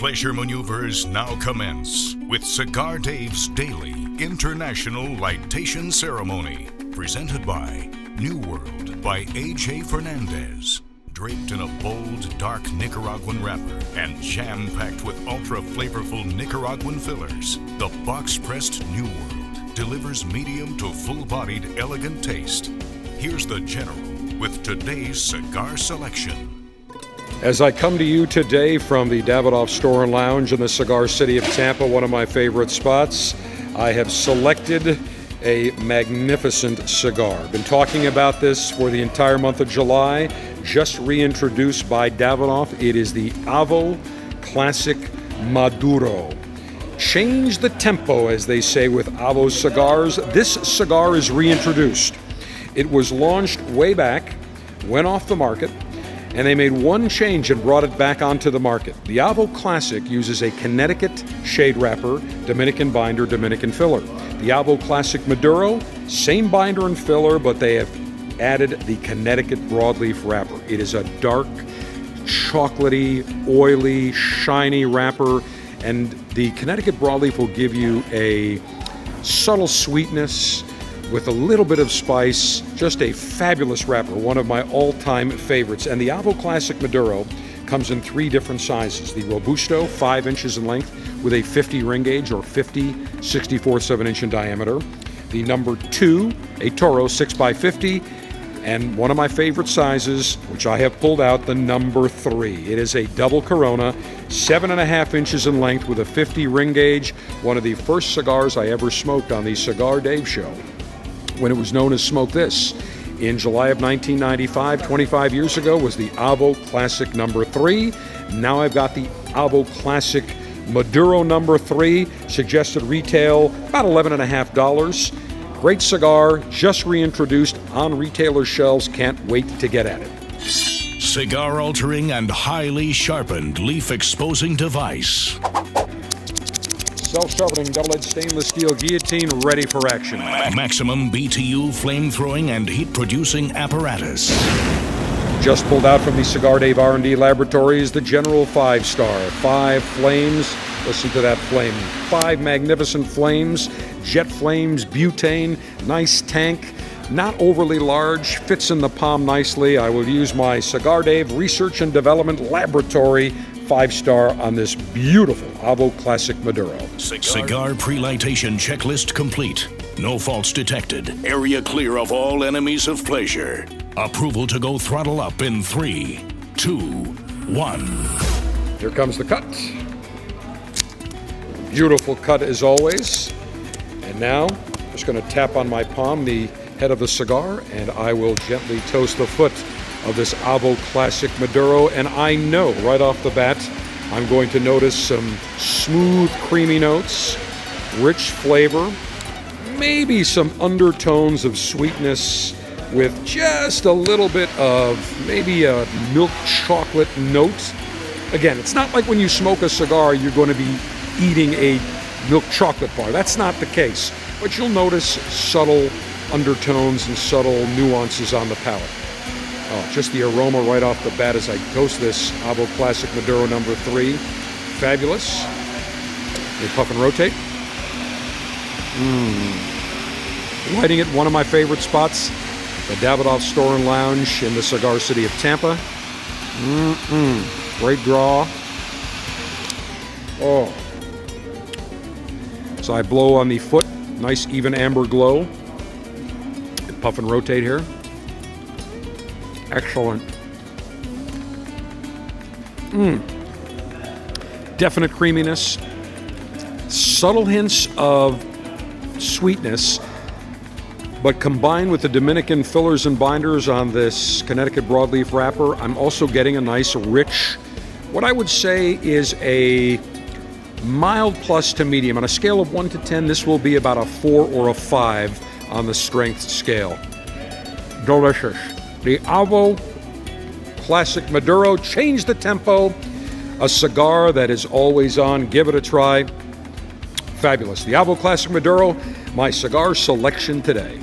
pleasure maneuvers now commence with Cigar Dave's daily international lightation ceremony. Presented by New World by AJ Fernandez. Draped in a bold, dark Nicaraguan wrapper and jam packed with ultra flavorful Nicaraguan fillers, the box pressed New World delivers medium to full bodied, elegant taste. Here's the General with today's cigar selection. As I come to you today from the Davidoff Store and Lounge in the cigar city of Tampa, one of my favorite spots, I have selected a magnificent cigar. Been talking about this for the entire month of July, just reintroduced by Davidoff. It is the Avo Classic Maduro. Change the tempo, as they say with Avo cigars. This cigar is reintroduced. It was launched way back, went off the market and they made one change and brought it back onto the market. The Avo Classic uses a Connecticut shade wrapper, Dominican binder, Dominican filler. The Avo Classic Maduro, same binder and filler, but they have added the Connecticut broadleaf wrapper. It is a dark, chocolatey, oily, shiny wrapper, and the Connecticut broadleaf will give you a subtle sweetness with a little bit of spice. Just a fabulous wrapper, one of my all time favorites. And the Avo Classic Maduro comes in three different sizes the Robusto, 5 inches in length, with a 50 ring gauge or 50 64 7 inch in diameter. The number 2, a Toro 6x50, and one of my favorite sizes, which I have pulled out, the number 3. It is a double Corona, 7.5 inches in length with a 50 ring gauge, one of the first cigars I ever smoked on the Cigar Dave show when it was known as Smoke This. In July of 1995, 25 years ago, was the Avo Classic number three. Now I've got the Avo Classic Maduro number three, suggested retail about $11.5. Great cigar, just reintroduced on retailer shelves. Can't wait to get at it. Cigar altering and highly sharpened leaf exposing device self-sharpening double-edged stainless steel guillotine ready for action. Maximum BTU flame-throwing and heat-producing apparatus. Just pulled out from the Cigar Dave R&D laboratories, the General 5-Star. Five flames. Listen to that flame. Five magnificent flames. Jet flames, butane, nice tank. Not overly large, fits in the palm nicely. I will use my Cigar Dave Research and Development Laboratory five star on this beautiful Avo Classic Maduro. Cigar, Cigar pre-lightation checklist complete. No faults detected. Area clear of all enemies of pleasure. Approval to go throttle up in three, two, one. Here comes the cut. Beautiful cut as always. And now, just going to tap on my palm the head of the cigar, and I will gently toast the foot of this Avo Classic Maduro. And I know right off the bat, I'm going to notice some smooth, creamy notes, rich flavor, maybe some undertones of sweetness with just a little bit of maybe a milk chocolate note. Again, it's not like when you smoke a cigar, you're going to be eating a milk chocolate bar. That's not the case. But you'll notice subtle undertones and subtle nuances on the palate. Oh, just the aroma right off the bat as I toast this Avo Classic Maduro number three. Fabulous. They puff and rotate. Mmm. Lighting it, one of my favorite spots, the Davidoff Store and Lounge in the cigar city of Tampa. Mmm. Great draw. Oh. So I blow on the foot, nice even amber glow. Puff and rotate here. Excellent. Mmm. Definite creaminess. Subtle hints of sweetness, but combined with the Dominican fillers and binders on this Connecticut broadleaf wrapper, I'm also getting a nice, rich, what I would say is a mild plus to medium. On a scale of 1 to 10, this will be about a 4 or a 5 on the strength scale. Delicious the Avo Classic Maduro. Change the tempo. A cigar that is always on. Give it a try. Fabulous. The Avo Classic Maduro, my cigar selection today.